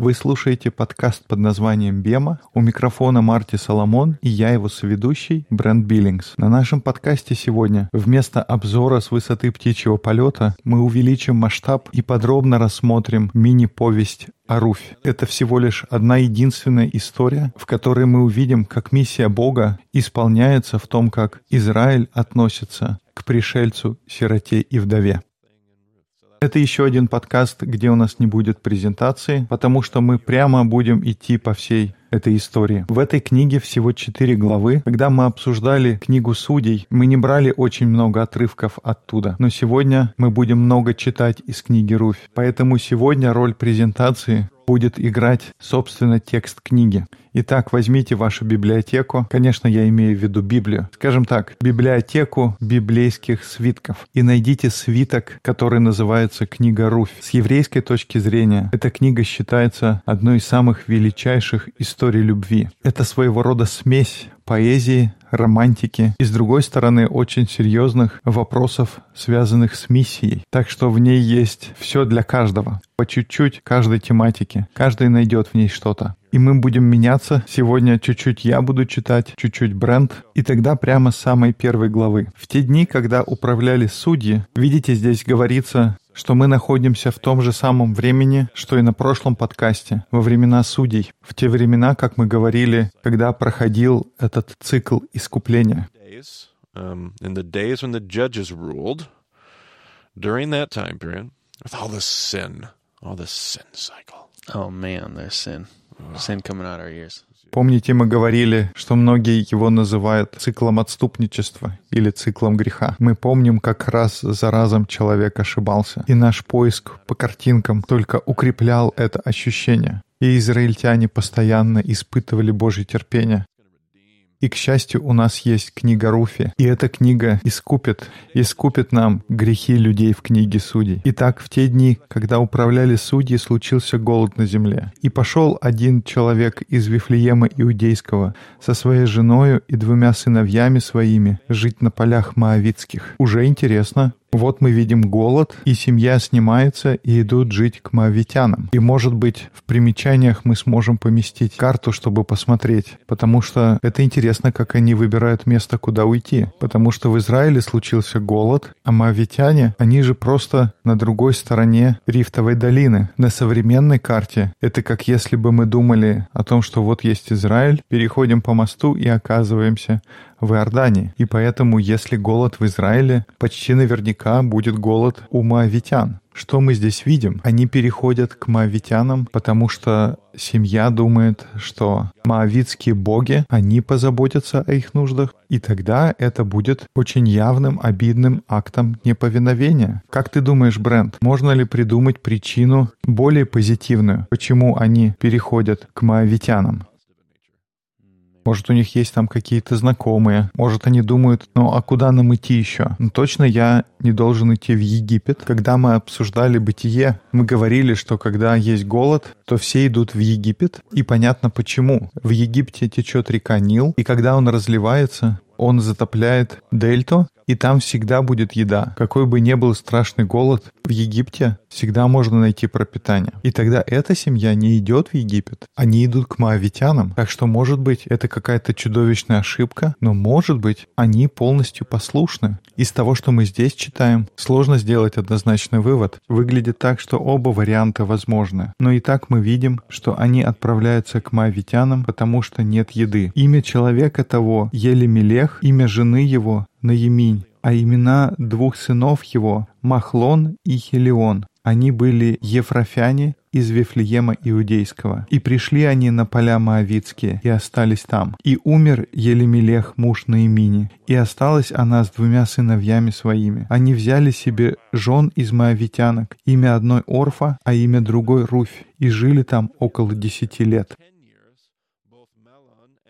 Вы слушаете подкаст под названием «Бема». У микрофона Марти Соломон и я его соведущий Брент Биллингс. На нашем подкасте сегодня вместо обзора с высоты птичьего полета мы увеличим масштаб и подробно рассмотрим мини-повесть о Руфь. Это всего лишь одна единственная история, в которой мы увидим, как миссия Бога исполняется в том, как Израиль относится к пришельцу, сироте и вдове. Это еще один подкаст, где у нас не будет презентации, потому что мы прямо будем идти по всей этой истории. В этой книге всего четыре главы. Когда мы обсуждали книгу судей, мы не брали очень много отрывков оттуда. Но сегодня мы будем много читать из книги Руфь. Поэтому сегодня роль презентации будет играть, собственно, текст книги. Итак, возьмите вашу библиотеку. Конечно, я имею в виду Библию. Скажем так, библиотеку библейских свитков. И найдите свиток, который называется «Книга Руфь». С еврейской точки зрения, эта книга считается одной из самых величайших историй любви. Это своего рода смесь поэзии, романтики и, с другой стороны, очень серьезных вопросов, связанных с миссией. Так что в ней есть все для каждого. По чуть-чуть каждой тематики. Каждый найдет в ней что-то. И мы будем меняться. Сегодня чуть-чуть я буду читать, чуть-чуть бренд. И тогда прямо с самой первой главы. В те дни, когда управляли судьи, видите, здесь говорится что мы находимся в том же самом времени, что и на прошлом подкасте, во времена судей, в те времена, как мы говорили, когда проходил этот цикл искупления. Um, in the days when the judges ruled, during that time period, with all this sin, all this sin cycle. Oh man, there's sin. Sin coming out our ears. Помните, мы говорили, что многие его называют циклом отступничества или циклом греха. Мы помним, как раз за разом человек ошибался, и наш поиск по картинкам только укреплял это ощущение. И израильтяне постоянно испытывали Божье терпение. И, к счастью, у нас есть книга Руфи, и эта книга искупит, искупит нам грехи людей в книге судей. Итак, в те дни, когда управляли судьи, случился голод на земле. И пошел один человек из Вифлеема Иудейского со своей женою и двумя сыновьями своими жить на полях Моавицких. Уже интересно, вот мы видим голод, и семья снимается и идут жить к моавитянам. И, может быть, в примечаниях мы сможем поместить карту, чтобы посмотреть, потому что это интересно, как они выбирают место, куда уйти. Потому что в Израиле случился голод, а моавитяне, они же просто на другой стороне Рифтовой долины. На современной карте это как если бы мы думали о том, что вот есть Израиль, переходим по мосту и оказываемся в Иордании. И поэтому, если голод в Израиле, почти наверняка будет голод у моавитян. Что мы здесь видим? Они переходят к моавитянам, потому что семья думает, что моавитские боги, они позаботятся о их нуждах, и тогда это будет очень явным, обидным актом неповиновения. Как ты думаешь, Брент, можно ли придумать причину более позитивную, почему они переходят к моавитянам? Может, у них есть там какие-то знакомые. Может, они думают, ну а куда нам идти еще? Ну, точно я не должен идти в Египет. Когда мы обсуждали бытие, мы говорили, что когда есть голод, то все идут в Египет. И понятно почему. В Египте течет река Нил, и когда он разливается, он затопляет дельту, и там всегда будет еда. Какой бы ни был страшный голод, в Египте всегда можно найти пропитание. И тогда эта семья не идет в Египет, они идут к моавитянам. Так что, может быть, это какая-то чудовищная ошибка, но, может быть, они полностью послушны. Из того, что мы здесь читаем, сложно сделать однозначный вывод. Выглядит так, что оба варианта возможны. Но и так мы видим, что они отправляются к моавитянам, потому что нет еды. Имя человека того Елемелех, имя жены его Наиминь, а имена двух сынов его — Махлон и Хелион. Они были ефрафяне из Вифлеема Иудейского. И пришли они на поля Моавицкие, и остались там. И умер Елемелех, муж Наимини, и осталась она с двумя сыновьями своими. Они взяли себе жен из моавитянок, имя одной Орфа, а имя другой Руфь, и жили там около десяти лет.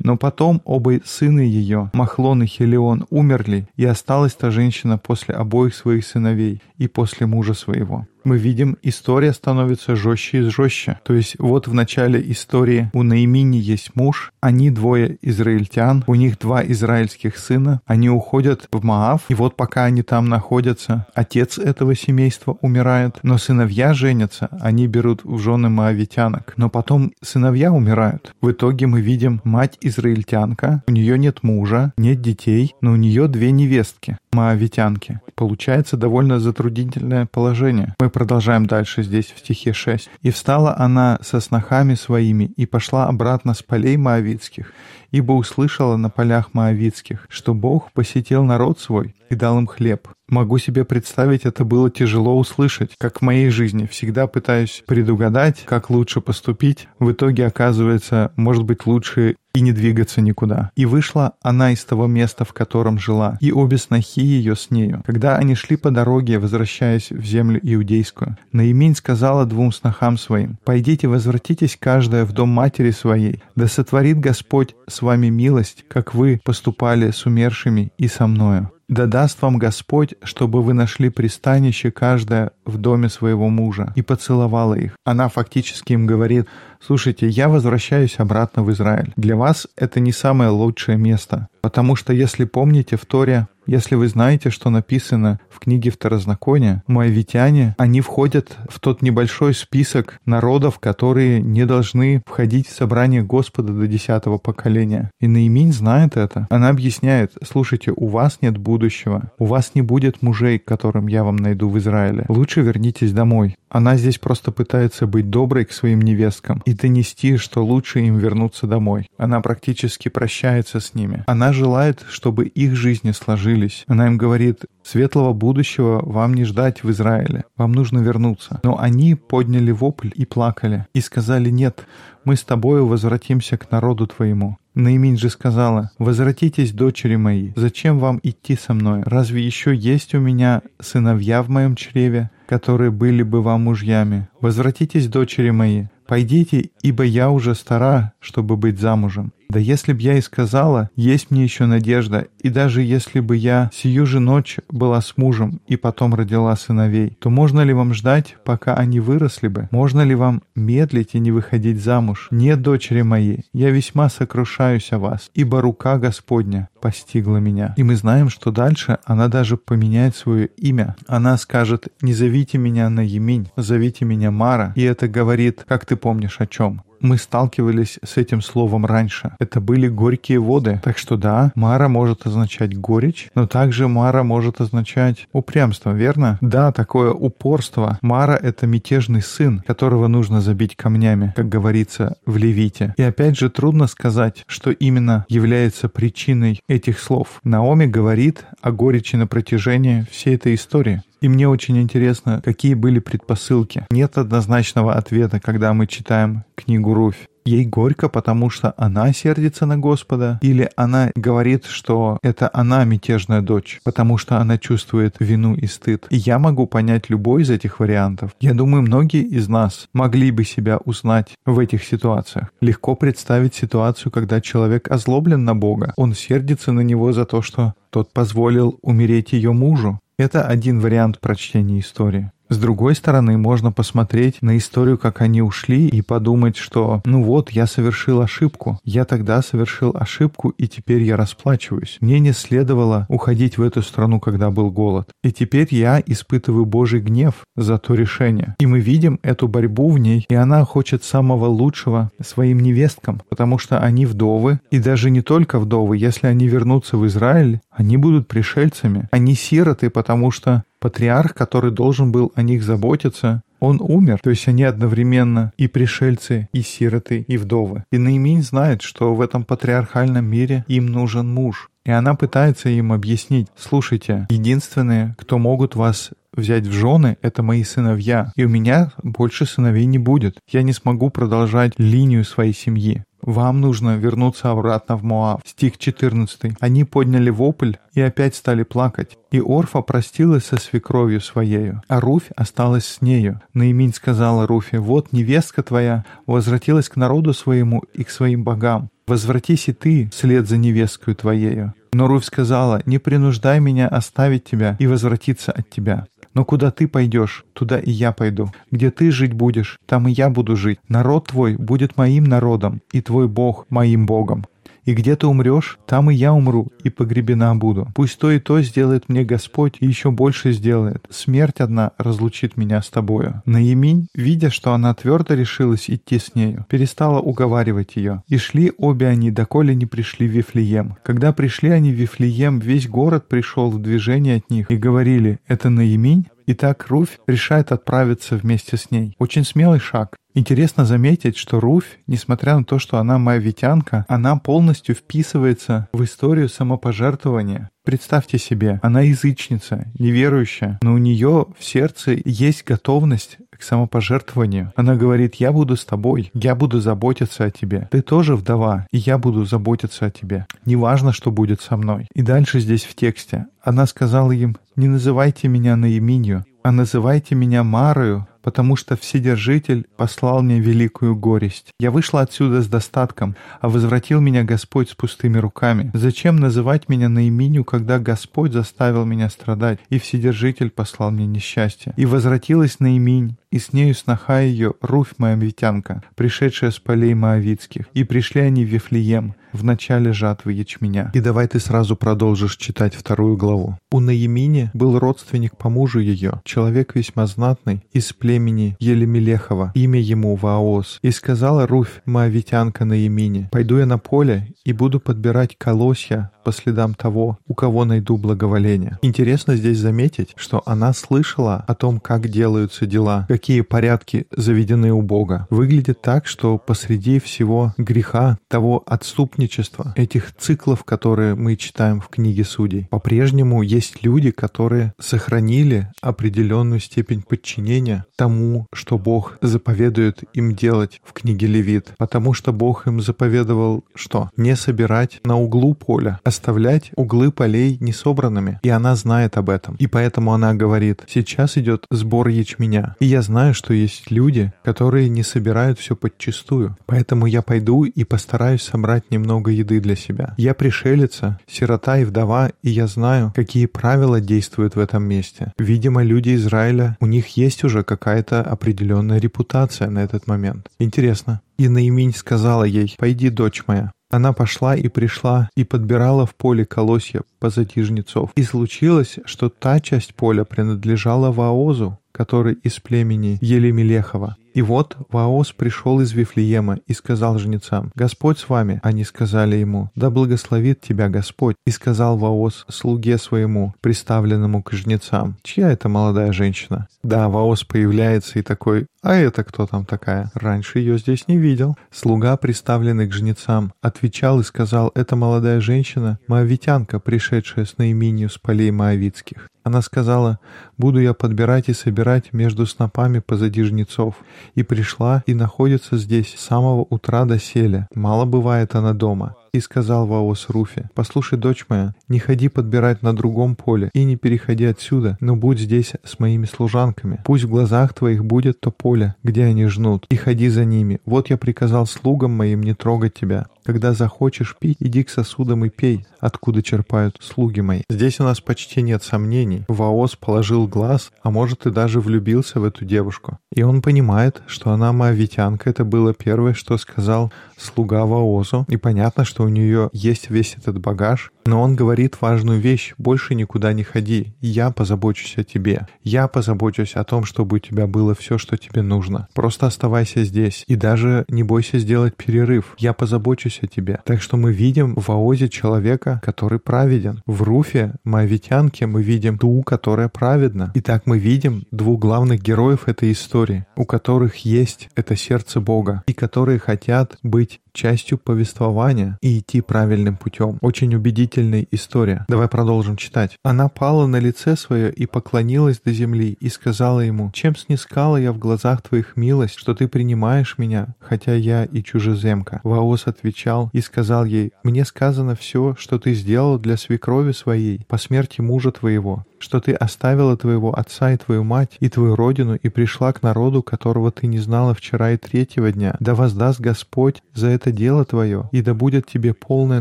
Но потом оба сына ее, Махлон и Хелион, умерли, и осталась та женщина после обоих своих сыновей и после мужа своего. мы видим, история становится жестче и жестче. То есть вот в начале истории у Наимини есть муж, они двое израильтян, у них два израильских сына, они уходят в Маав, и вот пока они там находятся, отец этого семейства умирает, но сыновья женятся, они берут в жены маавитянок, но потом сыновья умирают. В итоге мы видим мать израильтянка, у нее нет мужа, нет детей, но у нее две невестки моавитянки. Получается довольно затруднительное положение. Мы продолжаем дальше здесь в стихе 6. «И встала она со снохами своими и пошла обратно с полей моавитских, ибо услышала на полях моавитских, что Бог посетил народ свой и дал им хлеб. Могу себе представить, это было тяжело услышать, как в моей жизни. Всегда пытаюсь предугадать, как лучше поступить. В итоге оказывается, может быть, лучше и не двигаться никуда. И вышла она из того места, в котором жила, и обе снохи ее с нею. Когда они шли по дороге, возвращаясь в землю иудейскую, Наиминь сказала двум снохам своим, «Пойдите, возвратитесь каждая в дом матери своей, да сотворит Господь с вами милость, как вы поступали с умершими и со мною». Да даст вам Господь, чтобы вы нашли пристанище каждая в доме своего мужа, и поцеловала их. Она фактически им говорит, слушайте, я возвращаюсь обратно в Израиль. Для вас это не самое лучшее место, потому что, если помните, в Торе если вы знаете, что написано в книге Второзакония, моавитяне, они входят в тот небольшой список народов, которые не должны входить в собрание Господа до десятого поколения. И Наиминь знает это. Она объясняет, слушайте, у вас нет будущего, у вас не будет мужей, которым я вам найду в Израиле. Лучше вернитесь домой. Она здесь просто пытается быть доброй к своим невесткам и донести, что лучше им вернуться домой. Она практически прощается с ними. Она желает, чтобы их жизни сложились. Она им говорит, светлого будущего вам не ждать в Израиле. Вам нужно вернуться. Но они подняли вопль и плакали. И сказали, нет, мы с тобою возвратимся к народу твоему. Наиминь же сказала, «Возвратитесь, дочери мои, зачем вам идти со мной? Разве еще есть у меня сыновья в моем чреве, которые были бы вам мужьями? Возвратитесь, дочери мои, пойдите, ибо я уже стара, чтобы быть замужем. Да если б я и сказала, есть мне еще надежда, и даже если бы я сию же ночь была с мужем и потом родила сыновей, то можно ли вам ждать, пока они выросли бы? Можно ли вам медлить и не выходить замуж? Нет, дочери мои, я весьма сокрушаюсь о вас, ибо рука Господня постигла меня. И мы знаем, что дальше она даже поменяет свое имя. Она скажет, не зовите меня на Еминь, зовите меня Мара. И это говорит, как ты помнишь о чем? Мы сталкивались с этим словом раньше. Это были горькие воды. Так что да, Мара может означать горечь, но также Мара может означать упрямство, верно? Да, такое упорство. Мара — это мятежный сын, которого нужно забить камнями, как говорится в Левите. И опять же трудно сказать, что именно является причиной этих слов. Наоми говорит о горечи на протяжении всей этой истории. И мне очень интересно, какие были предпосылки. Нет однозначного ответа, когда мы читаем книгу Руфь. Ей горько, потому что она сердится на Господа, или она говорит, что это она мятежная дочь, потому что она чувствует вину и стыд. И я могу понять любой из этих вариантов. Я думаю, многие из нас могли бы себя узнать в этих ситуациях. Легко представить ситуацию, когда человек озлоблен на Бога. Он сердится на него за то, что тот позволил умереть ее мужу. Это один вариант прочтения истории. С другой стороны, можно посмотреть на историю, как они ушли, и подумать, что ну вот, я совершил ошибку. Я тогда совершил ошибку, и теперь я расплачиваюсь. Мне не следовало уходить в эту страну, когда был голод. И теперь я испытываю Божий гнев за то решение. И мы видим эту борьбу в ней, и она хочет самого лучшего своим невесткам, потому что они вдовы, и даже не только вдовы, если они вернутся в Израиль, они будут пришельцами. Они сироты, потому что патриарх, который должен был о них заботиться, он умер, то есть они одновременно и пришельцы, и сироты, и вдовы. И Наиминь знает, что в этом патриархальном мире им нужен муж. И она пытается им объяснить, слушайте, единственные, кто могут вас взять в жены, это мои сыновья, и у меня больше сыновей не будет. Я не смогу продолжать линию своей семьи. Вам нужно вернуться обратно в Моав. Стих 14. Они подняли вопль и опять стали плакать. И Орфа простилась со свекровью своею, а Руфь осталась с нею. Наиминь сказала Руфе, вот невестка твоя возвратилась к народу своему и к своим богам. Возвратись и ты вслед за невесткой твоею. Но Руфь сказала, не принуждай меня оставить тебя и возвратиться от тебя. Но куда ты пойдешь, туда и я пойду. Где ты жить будешь, там и я буду жить. Народ твой будет моим народом, и твой Бог моим Богом. И где ты умрешь, там и я умру, и погребена буду. Пусть то и то сделает мне Господь, и еще больше сделает. Смерть одна разлучит меня с тобою». Наиминь, видя, что она твердо решилась идти с нею, перестала уговаривать ее. И шли обе они, доколе не пришли в Вифлеем. Когда пришли они в Вифлеем, весь город пришел в движение от них, и говорили, «Это Наиминь?» И так Руфь решает отправиться вместе с ней. Очень смелый шаг. Интересно заметить, что Руфь, несмотря на то, что она моавитянка, она полностью вписывается в историю самопожертвования. Представьте себе, она язычница, неверующая, но у нее в сердце есть готовность к самопожертвованию. Она говорит, я буду с тобой, я буду заботиться о тебе. Ты тоже вдова, и я буду заботиться о тебе. Неважно, что будет со мной. И дальше здесь в тексте. Она сказала им, не называйте меня Наиминью, а называйте меня Марою, потому что Вседержитель послал мне великую горесть. Я вышла отсюда с достатком, а возвратил меня Господь с пустыми руками. Зачем называть меня наименью, когда Господь заставил меня страдать, и Вседержитель послал мне несчастье? И возвратилась наиминь, и с нею сноха ее Руфь Моавитянка, пришедшая с полей Моавицких. И пришли они в Вифлеем, в начале жатвы ячменя. И давай ты сразу продолжишь читать вторую главу. У Наемини был родственник по мужу ее, человек весьма знатный, из племени Елемелехова, имя ему Ваос. И сказала Руфь, Моавитянка Наемине, «Пойду я на поле и буду подбирать колосья по следам того, у кого найду благоволение». Интересно здесь заметить, что она слышала о том, как делаются дела, какие порядки заведены у Бога. Выглядит так, что посреди всего греха, того отступничества, этих циклов, которые мы читаем в книге Судей, по-прежнему есть люди, которые сохранили определенную степень подчинения тому, что Бог заповедует им делать в книге Левит. Потому что Бог им заповедовал что? Не собирать на углу поля, оставлять углы полей несобранными. И она знает об этом. И поэтому она говорит, сейчас идет сбор ячменя. И я знаю, что есть люди, которые не собирают все подчистую. Поэтому я пойду и постараюсь собрать немного еды для себя. Я пришелица, сирота и вдова, и я знаю, какие правила действуют в этом месте. Видимо, люди Израиля, у них есть уже какая-то определенная репутация на этот момент. Интересно. И Наиминь сказала ей, «Пойди, дочь моя». Она пошла и пришла и подбирала в поле колосья позади жнецов. И случилось, что та часть поля принадлежала Ваозу, который из племени Елемелехова. И вот Ваос пришел из Вифлеема и сказал жнецам, «Господь с вами». Они сказали ему, «Да благословит тебя Господь». И сказал Ваос слуге своему, приставленному к жнецам, «Чья это молодая женщина?» Да, Ваос появляется и такой, «А это кто там такая? Раньше ее здесь не видел». Слуга, приставленный к жнецам, отвечал и сказал, «Это молодая женщина, моавитянка, пришедшая с наименью с полей моавитских». Она сказала, «Буду я подбирать и собирать между снопами позади жнецов». И пришла, и находится здесь с самого утра до селя. Мало бывает она дома. И сказал Ваос Руфе, «Послушай, дочь моя, не ходи подбирать на другом поле, и не переходи отсюда, но будь здесь с моими служанками. Пусть в глазах твоих будет то поле, где они жнут, и ходи за ними. Вот я приказал слугам моим не трогать тебя. Когда захочешь пить, иди к сосудам и пей, откуда черпают слуги мои». Здесь у нас почти нет сомнений. Ваос положил глаз, а может и даже влюбился в эту девушку. И он понимает, что она моавитянка. Это было первое, что сказал слуга Ваозу. И понятно, что у нее есть весь этот багаж. Но он говорит важную вещь. Больше никуда не ходи. Я позабочусь о тебе. Я позабочусь о том, чтобы у тебя было все, что тебе нужно. Просто оставайся здесь. И даже не бойся сделать перерыв. Я позабочусь о тебе. Так что мы видим в Ваозе человека, который праведен. В Руфе, Моавитянке, мы видим ту, которая праведна. И так мы видим двух главных героев этой истории, у которых есть это сердце Бога, и которые хотят быть частью повествования и идти правильным путем. Очень убедительная история. Давай продолжим читать. Она пала на лице свое и поклонилась до земли и сказала ему, «Чем снискала я в глазах твоих милость, что ты принимаешь меня, хотя я и чужеземка?» Ваос отвечал и сказал ей, «Мне сказано все, что ты сделал для свекрови своей по смерти мужа твоего, что ты оставила твоего отца и твою мать и твою родину и пришла к народу, которого ты не знала вчера и третьего дня. Да воздаст Господь за это дело твое, и да будет тебе полная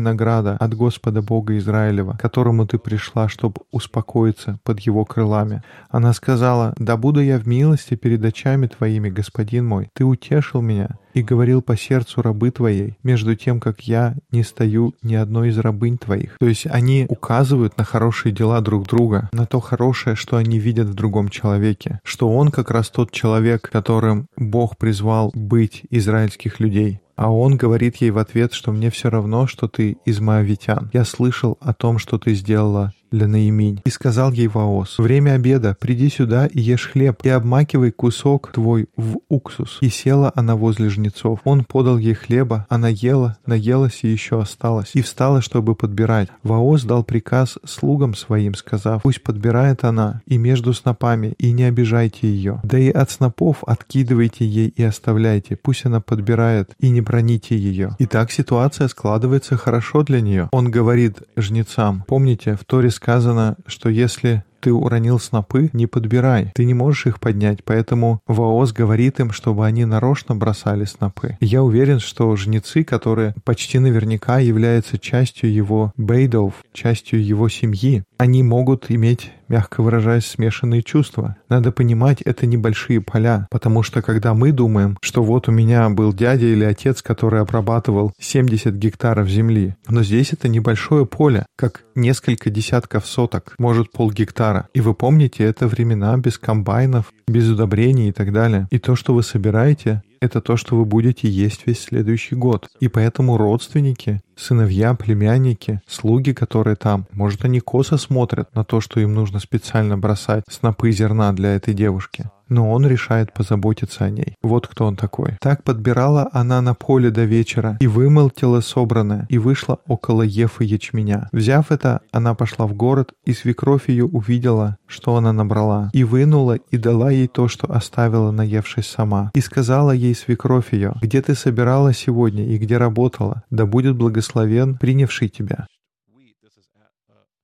награда от Господа Бога Израилева, которому ты пришла, чтобы успокоиться под его крылами. Она сказала, да буду я в милости перед очами твоими, господин мой. Ты утешил меня, и говорил по сердцу рабы твоей, между тем, как я не стою ни одной из рабынь твоих. То есть они указывают на хорошие дела друг друга, на то хорошее, что они видят в другом человеке, что он как раз тот человек, которым Бог призвал быть израильских людей. А он говорит ей в ответ, что мне все равно, что ты из моавитян. Я слышал о том, что ты сделала для Наиминь. И сказал ей Ваос, «Время обеда, приди сюда и ешь хлеб, и обмакивай кусок твой в уксус». И села она возле жнецов. Он подал ей хлеба, она ела, наелась и еще осталась, и встала, чтобы подбирать. Ваос дал приказ слугам своим, сказав, «Пусть подбирает она и между снопами, и не обижайте ее. Да и от снопов откидывайте ей и оставляйте, пусть она подбирает, и не броните ее». И так ситуация складывается хорошо для нее. Он говорит жнецам, помните, в Торе сказано, что если ты уронил снопы, не подбирай. Ты не можешь их поднять, поэтому Ваос говорит им, чтобы они нарочно бросали снопы. Я уверен, что жнецы, которые почти наверняка являются частью его бейдов, частью его семьи, они могут иметь мягко выражаясь, смешанные чувства. Надо понимать, это небольшие поля, потому что когда мы думаем, что вот у меня был дядя или отец, который обрабатывал 70 гектаров земли, но здесь это небольшое поле, как несколько десятков соток, может пол гектара. И вы помните, это времена без комбайнов, без удобрений и так далее. И то, что вы собираете, это то, что вы будете есть весь следующий год. И поэтому родственники, сыновья, племянники, слуги, которые там, может, они косо смотрят на то, что им нужно специально бросать снопы зерна для этой девушки но он решает позаботиться о ней. Вот кто он такой. Так подбирала она на поле до вечера и вымолтила собранное, и вышла около Ефы ячменя. Взяв это, она пошла в город, и свекровь ее увидела, что она набрала, и вынула и дала ей то, что оставила, наевшись сама. И сказала ей свекровь ее, «Где ты собирала сегодня и где работала? Да будет благословен, принявший тебя».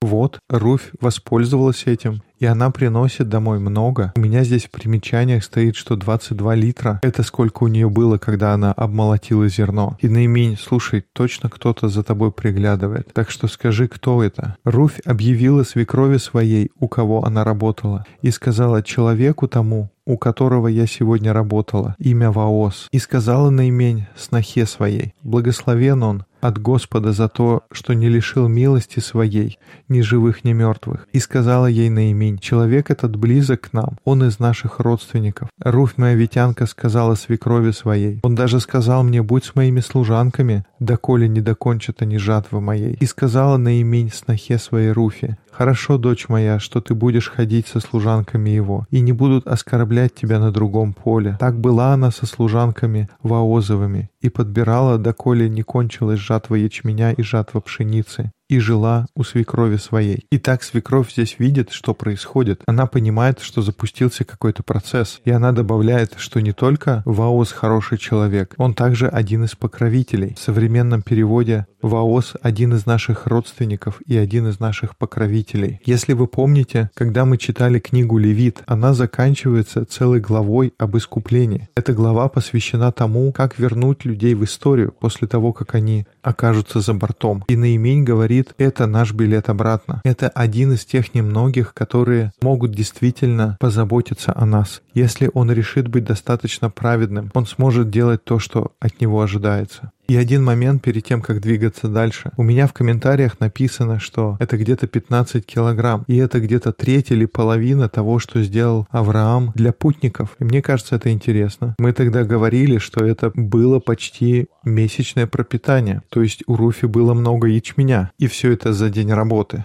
Вот, Руфь воспользовалась этим и она приносит домой много. У меня здесь в примечаниях стоит, что 22 литра — это сколько у нее было, когда она обмолотила зерно. И наимень, слушай, точно кто-то за тобой приглядывает. Так что скажи, кто это? Руфь объявила свекрови своей, у кого она работала, и сказала человеку тому, у которого я сегодня работала, имя Ваос, и сказала наимень снохе своей, благословен он от Господа за то, что не лишил милости своей, ни живых, ни мертвых, и сказала ей наимень, Аминь. Человек этот близок к нам, он из наших родственников. Руфь моя витянка сказала свекрови своей. Он даже сказал мне, будь с моими служанками, доколе не докончат они жатвы моей. И сказала наимень снохе своей Руфе, «Хорошо, дочь моя, что ты будешь ходить со служанками его, и не будут оскорблять тебя на другом поле». Так была она со служанками Ваозовыми, и подбирала, доколе не кончилась жатва ячменя и жатва пшеницы и жила у свекрови своей. И так свекровь здесь видит, что происходит. Она понимает, что запустился какой-то процесс. И она добавляет, что не только Ваос хороший человек, он также один из покровителей. В современном переводе Ваос — один из наших родственников и один из наших покровителей. Если вы помните, когда мы читали книгу Левит, она заканчивается целой главой об искуплении. Эта глава посвящена тому, как вернуть людей в историю после того, как они окажутся за бортом. И Наимень говорит, это наш билет обратно. Это один из тех немногих, которые могут действительно позаботиться о нас. Если он решит быть достаточно праведным, он сможет делать то, что от него ожидается. И один момент перед тем, как двигаться дальше. У меня в комментариях написано, что это где-то 15 килограмм, и это где-то треть или половина того, что сделал Авраам для путников. И мне кажется, это интересно. Мы тогда говорили, что это было почти месячное пропитание, то есть у Руфи было много ячменя, и все это за день работы.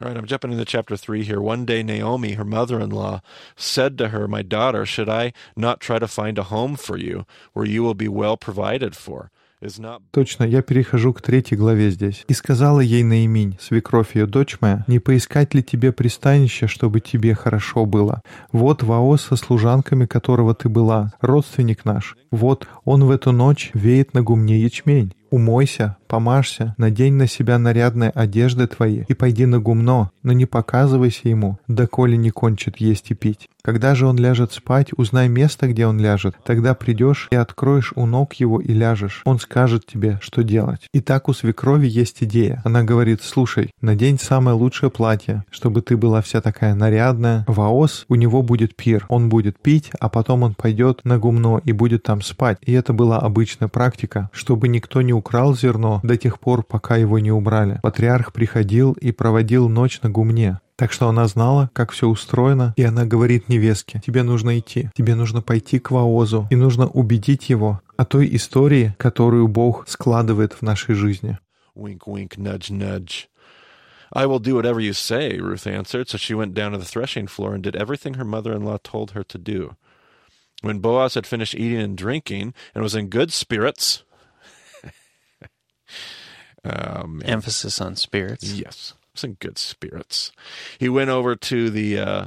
Right, I'm jumping into chapter three here. One day, Naomi, her mother in law, said to her, My daughter, should I not try to find a home for you where you will be well provided for? Точно, я перехожу к третьей главе здесь. «И сказала ей Наиминь, свекровь ее дочь моя, не поискать ли тебе пристанище, чтобы тебе хорошо было? Вот Ваос со служанками которого ты была, родственник наш. Вот он в эту ночь веет на гумне ячмень. Умойся, помажься, надень на себя нарядные одежды твои и пойди на гумно, но не показывайся ему, доколе не кончит есть и пить. Когда же он ляжет спать, узнай место, где он ляжет. Тогда придешь и откроешь у ног его и ляжешь. Он скажет тебе, что делать. И так у свекрови есть идея. Она говорит, слушай, надень самое лучшее платье, чтобы ты была вся такая нарядная. Ваос, у него будет пир. Он будет пить, а потом он пойдет на гумно и будет там спать. И это была обычная практика, чтобы никто не украл зерно до тех пор, пока его не убрали. Патриарх приходил и проводил ночь на гумне. Так что она знала, как все устроено, и она говорит невестке, тебе нужно идти, тебе нужно пойти к Ваозу, и нужно убедить его о той истории, которую Бог складывает в нашей жизни. Wink, wink, nudge, nudge. I will do whatever you say, Ruth answered. So she went down to the threshing floor and did everything her mother in law told her to do. When Boaz had finished eating and drinking and was in good spirits, um, Emphasis on spirits. yes, in good spirits, he went over to the uh,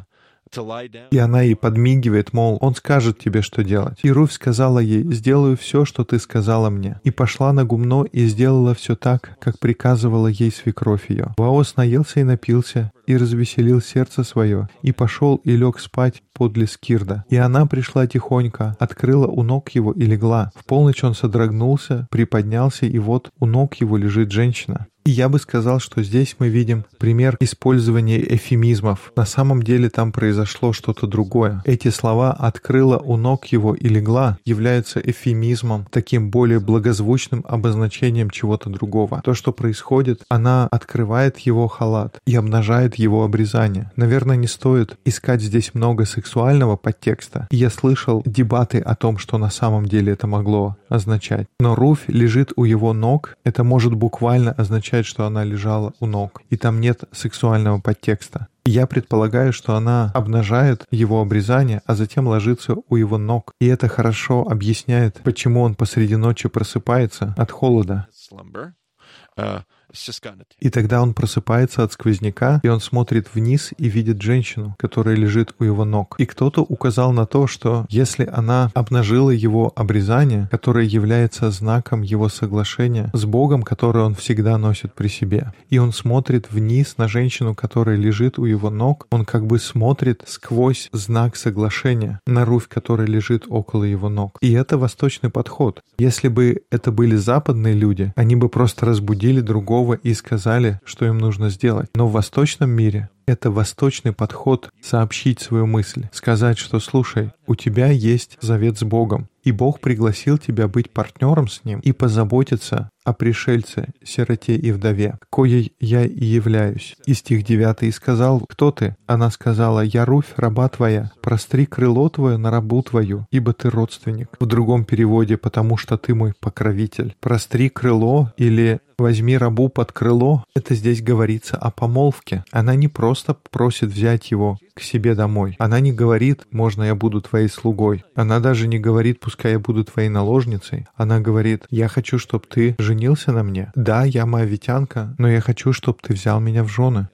to lie down. И она ей подмигивает, мол, он скажет тебе, что делать. И Руфь сказала ей, сделаю все, что ты сказала мне. И пошла на гумно и сделала все так, как приказывала ей свекровь ее. Ваос наелся и напился, и развеселил сердце свое, и пошел и лег спать подле Скирда. И она пришла тихонько, открыла у ног его и легла. В полночь он содрогнулся, приподнялся, и вот у ног его лежит женщина. И я бы сказал, что здесь мы видим пример использования эфемизмов. На самом деле там произошло что-то другое. Эти слова «открыла у ног его и легла» являются эфемизмом, таким более благозвучным обозначением чего-то другого. То, что происходит, она открывает его халат и обнажает его обрезание. Наверное, не стоит искать здесь много сексуального подтекста. Я слышал дебаты о том, что на самом деле это могло означать. Но Руфь лежит у его ног. Это может буквально означать, что она лежала у ног. И там нет сексуального подтекста. Я предполагаю, что она обнажает его обрезание, а затем ложится у его ног. И это хорошо объясняет, почему он посреди ночи просыпается от холода. Uh, И тогда он просыпается от сквозняка, и он смотрит вниз и видит женщину, которая лежит у его ног. И кто-то указал на то, что если она обнажила его обрезание, которое является знаком его соглашения с Богом, которое он всегда носит при себе, и он смотрит вниз на женщину, которая лежит у его ног, он как бы смотрит сквозь знак соглашения на Руфь, которая лежит около его ног. И это восточный подход. Если бы это были западные люди, они бы просто разбудили другого и сказали, что им нужно сделать. Но в восточном мире это восточный подход сообщить свою мысль, сказать, что слушай, у тебя есть завет с Богом, и Бог пригласил тебя быть партнером с Ним и позаботиться о пришельце, сироте и вдове, коей я и являюсь. И стих 9 и сказал, кто ты? Она сказала, я Руфь, раба твоя, простри крыло твое на рабу твою, ибо ты родственник. В другом переводе, потому что ты мой покровитель. Простри крыло или возьми рабу под крыло, это здесь говорится о помолвке. Она не просто просит взять его к себе домой. Она не говорит, можно я буду твоей слугой. Она даже не говорит, пускай я буду твоей наложницей. Она говорит, я хочу, чтобы ты женился на мне. Да, я моавитянка, но я хочу, чтобы ты взял меня в жены.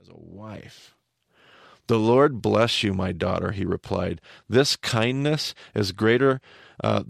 The Lord bless you, my daughter, he replied. This kindness is greater uh,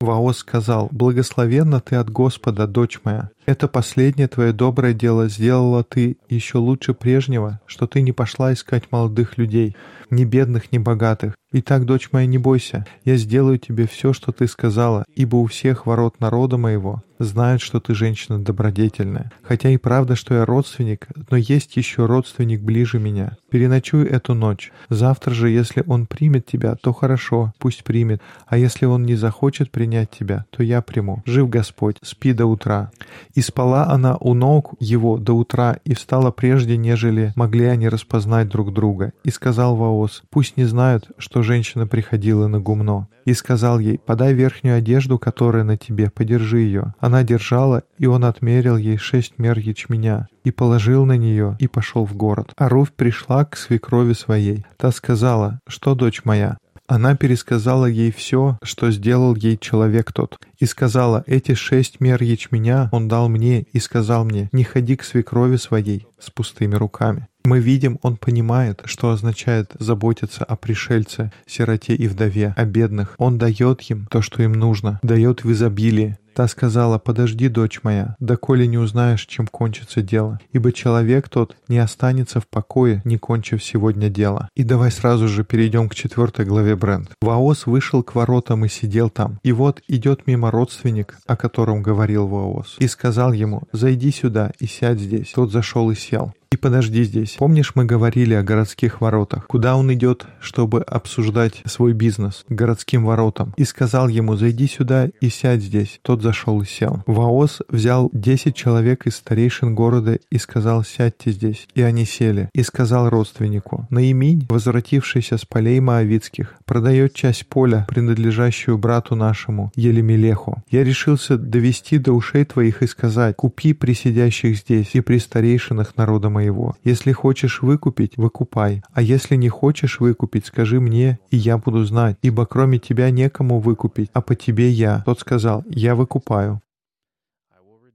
Ваос сказал, «Благословенна ты от Господа, дочь моя. Это последнее твое доброе дело сделала ты еще лучше прежнего, что ты не пошла искать молодых людей, ни бедных, ни богатых. Итак, дочь моя, не бойся, я сделаю тебе все, что ты сказала, ибо у всех ворот народа моего знают, что ты женщина добродетельная. Хотя и правда, что я родственник, но есть еще родственник ближе меня. Переночуй эту ночь. Завтра же, если он примет тебя, то хорошо, пусть примет. А если он не захочет принять тебя, то я приму. Жив Господь, спи до утра. И спала она у ног его до утра, и встала прежде, нежели могли они распознать друг друга. И сказал Ваос, пусть не знают, что женщина приходила на гумно. И сказал ей, подай верхнюю одежду, которая на тебе, подержи ее. Она держала, и он отмерил ей шесть мер ячменя, и положил на нее, и пошел в город. А Руфь пришла к свекрови своей. Та сказала, что, дочь моя, она пересказала ей все, что сделал ей человек тот, и сказала, эти шесть мер ячменя он дал мне, и сказал мне, не ходи к свекрови своей с пустыми руками. Мы видим, он понимает, что означает заботиться о пришельце, сироте и вдове, о бедных. Он дает им то, что им нужно, дает в изобилии. Та сказала, подожди, дочь моя, доколе не узнаешь, чем кончится дело. Ибо человек тот не останется в покое, не кончив сегодня дело. И давай сразу же перейдем к четвертой главе Бренд. Ваос вышел к воротам и сидел там. И вот идет мимо родственник, о котором говорил Ваос, и сказал ему, зайди сюда и сядь здесь. Тот зашел и сел. И подожди здесь. Помнишь, мы говорили о городских воротах? Куда он идет, чтобы обсуждать свой бизнес? Городским воротам. И сказал ему, зайди сюда и сядь здесь. Тот зашел и сел. Ваос взял десять человек из старейшин города и сказал, сядьте здесь. И они сели. И сказал родственнику, Наиминь, возвратившийся с полей Моавицких, продает часть поля, принадлежащую брату нашему, Елемелеху. Я решился довести до ушей твоих и сказать, купи при сидящих здесь и при старейшинах народа моего. Если хочешь выкупить, выкупай. А если не хочешь выкупить, скажи мне, и я буду знать, ибо кроме тебя некому выкупить, а по тебе я. Тот сказал, я выкупаю.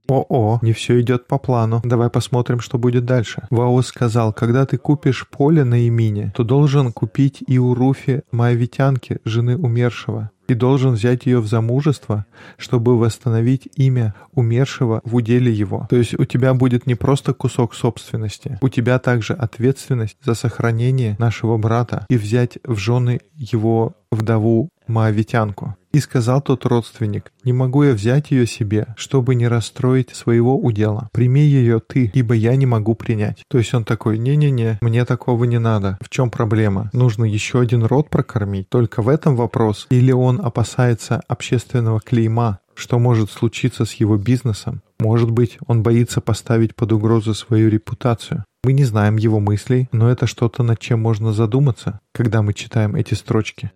О-о, не все идет по плану. Давай посмотрим, что будет дальше. Ваос сказал, когда ты купишь поле на имине, то должен купить и у Руфи Моавитянки, жены умершего и должен взять ее в замужество, чтобы восстановить имя умершего в уделе его. То есть у тебя будет не просто кусок собственности, у тебя также ответственность за сохранение нашего брата и взять в жены его вдову Моавитянку. И сказал тот родственник, «Не могу я взять ее себе, чтобы не расстроить своего удела. Прими ее ты, ибо я не могу принять». То есть он такой, «Не-не-не, мне такого не надо. В чем проблема? Нужно еще один род прокормить. Только в этом вопрос. Или он опасается общественного клейма, что может случиться с его бизнесом? Может быть, он боится поставить под угрозу свою репутацию. Мы не знаем его мыслей, но это что-то, над чем можно задуматься, когда мы читаем эти строчки.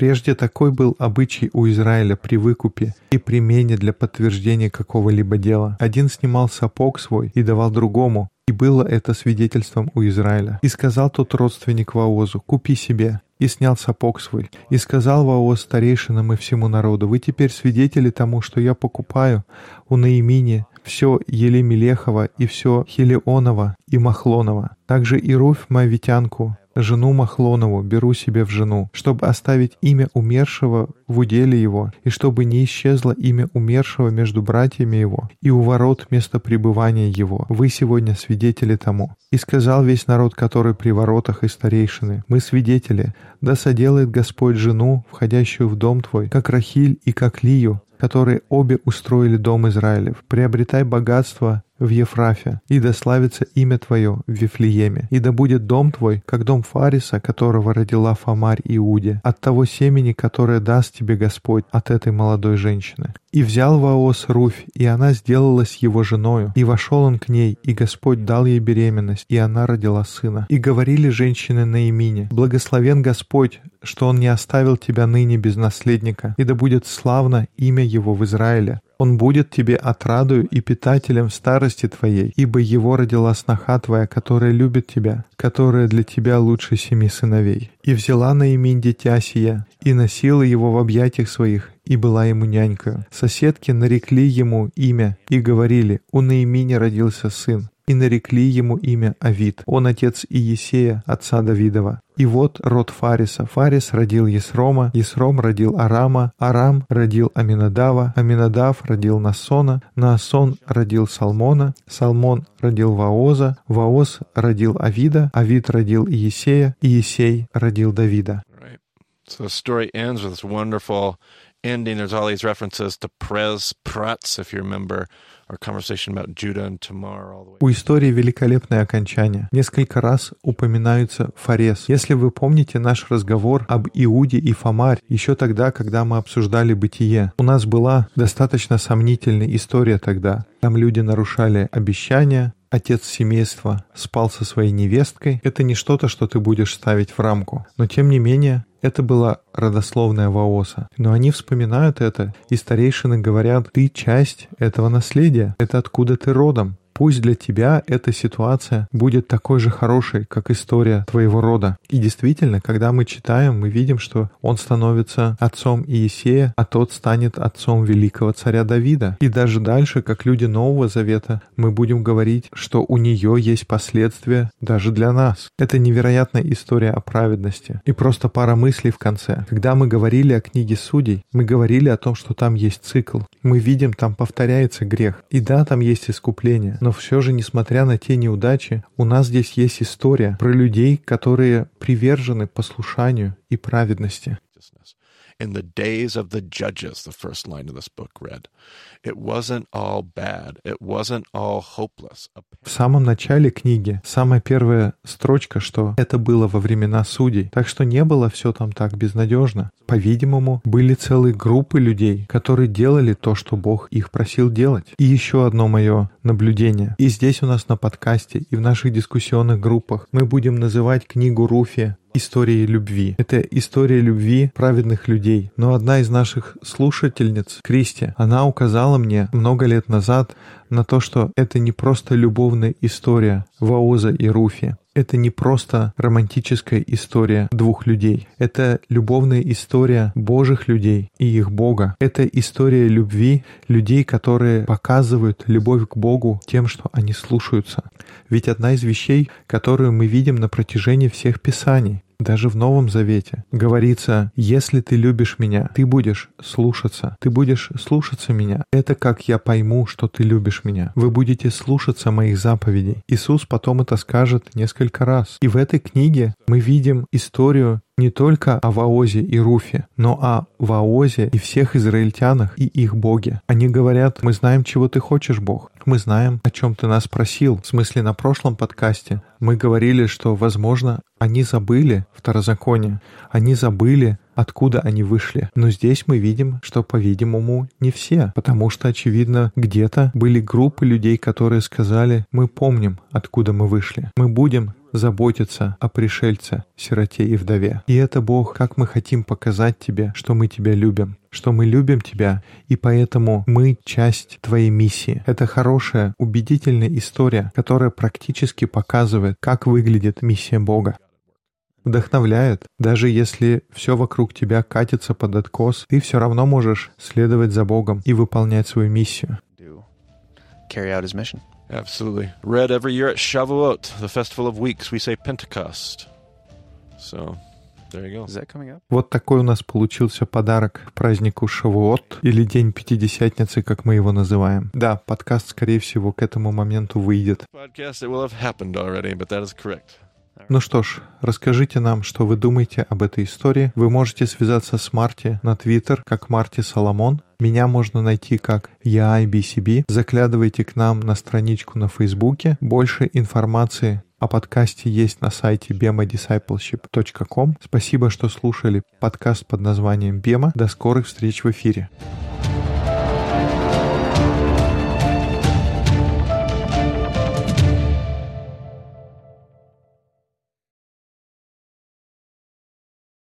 Прежде такой был обычай у Израиля при выкупе и примене для подтверждения какого-либо дела. Один снимал сапог свой и давал другому, и было это свидетельством у Израиля. И сказал тот родственник Ваозу, «Купи себе». И снял сапог свой. И сказал Ваоз старейшинам и всему народу, «Вы теперь свидетели тому, что я покупаю у Наимини все Елемелехова и все Хелионова и Махлонова, также и Руфь Моавитянку, жену Махлонову беру себе в жену, чтобы оставить имя умершего в уделе его, и чтобы не исчезло имя умершего между братьями его, и у ворот место пребывания его. Вы сегодня свидетели тому. И сказал весь народ, который при воротах и старейшины, мы свидетели, да соделает Господь жену, входящую в дом твой, как Рахиль и как Лию, которые обе устроили дом Израилев. Приобретай богатство в Ефрафе, и да славится имя Твое в Вифлееме, и да будет дом Твой, как дом Фариса, которого родила Фомарь Иуде, от того семени, которое даст тебе Господь от этой молодой женщины. И взял Ваос Руфь, и она сделалась его женою, и вошел он к ней, и Господь дал ей беременность, и она родила сына. И говорили женщины на имени, «Благословен Господь, что Он не оставил тебя ныне без наследника, и да будет славно имя Его в Израиле, он будет тебе отрадою и питателем в старости твоей, ибо его родила сноха твоя, которая любит тебя, которая для тебя лучше семи сыновей. И взяла на имень дитя сия, и носила его в объятиях своих, и была ему нянькою. Соседки нарекли ему имя и говорили, у Наимини родился сын и нарекли ему имя Авид. Он отец Иесея, отца Давидова. И вот род Фариса. Фарис родил Есрома, Есром родил Арама, Арам родил Аминадава, Аминадав родил Насона, Наасон родил Салмона, Салмон родил Ваоза, Ваоз родил Авида, Авид родил Иесея, Иесей родил Давида. Right. So the story ends with this wonderful ending. There's all these references to Prez Pratz, if you remember, у истории великолепное окончание. Несколько раз упоминаются Фарес. Если вы помните наш разговор об Иуде и Фомарь еще тогда, когда мы обсуждали бытие, у нас была достаточно сомнительная история тогда. Там люди нарушали обещания, отец семейства спал со своей невесткой. Это не что-то, что ты будешь ставить в рамку. Но тем не менее, это была родословная Ваоса. Но они вспоминают это, и старейшины говорят, ты часть этого наследия, это откуда ты родом. Пусть для тебя эта ситуация будет такой же хорошей, как история твоего рода. И действительно, когда мы читаем, мы видим, что он становится отцом Иисея, а тот станет отцом великого царя Давида. И даже дальше, как люди Нового Завета, мы будем говорить, что у нее есть последствия даже для нас. Это невероятная история о праведности. И просто пара мыслей в конце. Когда мы говорили о книге Судей, мы говорили о том, что там есть цикл. Мы видим, там повторяется грех. И да, там есть искупление. Но все же, несмотря на те неудачи, у нас здесь есть история про людей, которые привержены послушанию и праведности. In the days of the judges, the first line of this book read. It wasn't all bad. It wasn't all hopeless. В самом начале книги самая первая строчка, что это было во времена судей. Так что не было все там так безнадежно. По-видимому, были целые группы людей, которые делали то, что Бог их просил делать. И еще одно мое наблюдение. И здесь у нас на подкасте, и в наших дискуссионных группах мы будем называть книгу Руфи историей любви. Это история любви праведных людей. Но одна из наших слушательниц, Кристи, она указала мне много лет назад на то, что это не просто любовная история Ваоза и Руфи. Это не просто романтическая история двух людей. Это любовная история Божьих людей и их Бога. Это история любви людей, которые показывают любовь к Богу тем, что они слушаются. Ведь одна из вещей, которую мы видим на протяжении всех Писаний, даже в Новом Завете говорится, если ты любишь меня, ты будешь слушаться, ты будешь слушаться меня. Это как я пойму, что ты любишь меня. Вы будете слушаться моих заповедей. Иисус потом это скажет несколько раз. И в этой книге мы видим историю не только о Ваозе и Руфе, но о Ваозе и всех израильтянах и их боге. Они говорят, мы знаем, чего ты хочешь, Бог. Мы знаем, о чем ты нас просил. В смысле, на прошлом подкасте мы говорили, что, возможно, они забыли второзаконие. Они забыли, откуда они вышли. Но здесь мы видим, что, по-видимому, не все, потому что, очевидно, где-то были группы людей, которые сказали, мы помним, откуда мы вышли. Мы будем заботиться о пришельце, сироте и вдове. И это Бог, как мы хотим показать тебе, что мы тебя любим, что мы любим тебя, и поэтому мы часть твоей миссии. Это хорошая, убедительная история, которая практически показывает, как выглядит миссия Бога. Вдохновляет, даже если все вокруг тебя катится под откос, ты все равно можешь следовать за Богом и выполнять свою миссию. Carry out his mission. Absolutely. Read every year at Shavuot, the festival of weeks, we say Pentecost. So, there you go. Is that coming up? Вот такой у нас получился подарок к празднику Шавуот, или День Пятидесятницы, как мы его называем. Да, подкаст, скорее всего, к этому моменту выйдет. Podcast, it will have happened already, but that is correct. Ну что ж, расскажите нам, что вы думаете об этой истории. Вы можете связаться с Марти на Твиттер, как Марти Соломон. Меня можно найти как YAIBCB. Заглядывайте к нам на страничку на Фейсбуке. Больше информации о подкасте есть на сайте bemadiscipleship.com. Спасибо, что слушали подкаст под названием «Бема». До скорых встреч в эфире.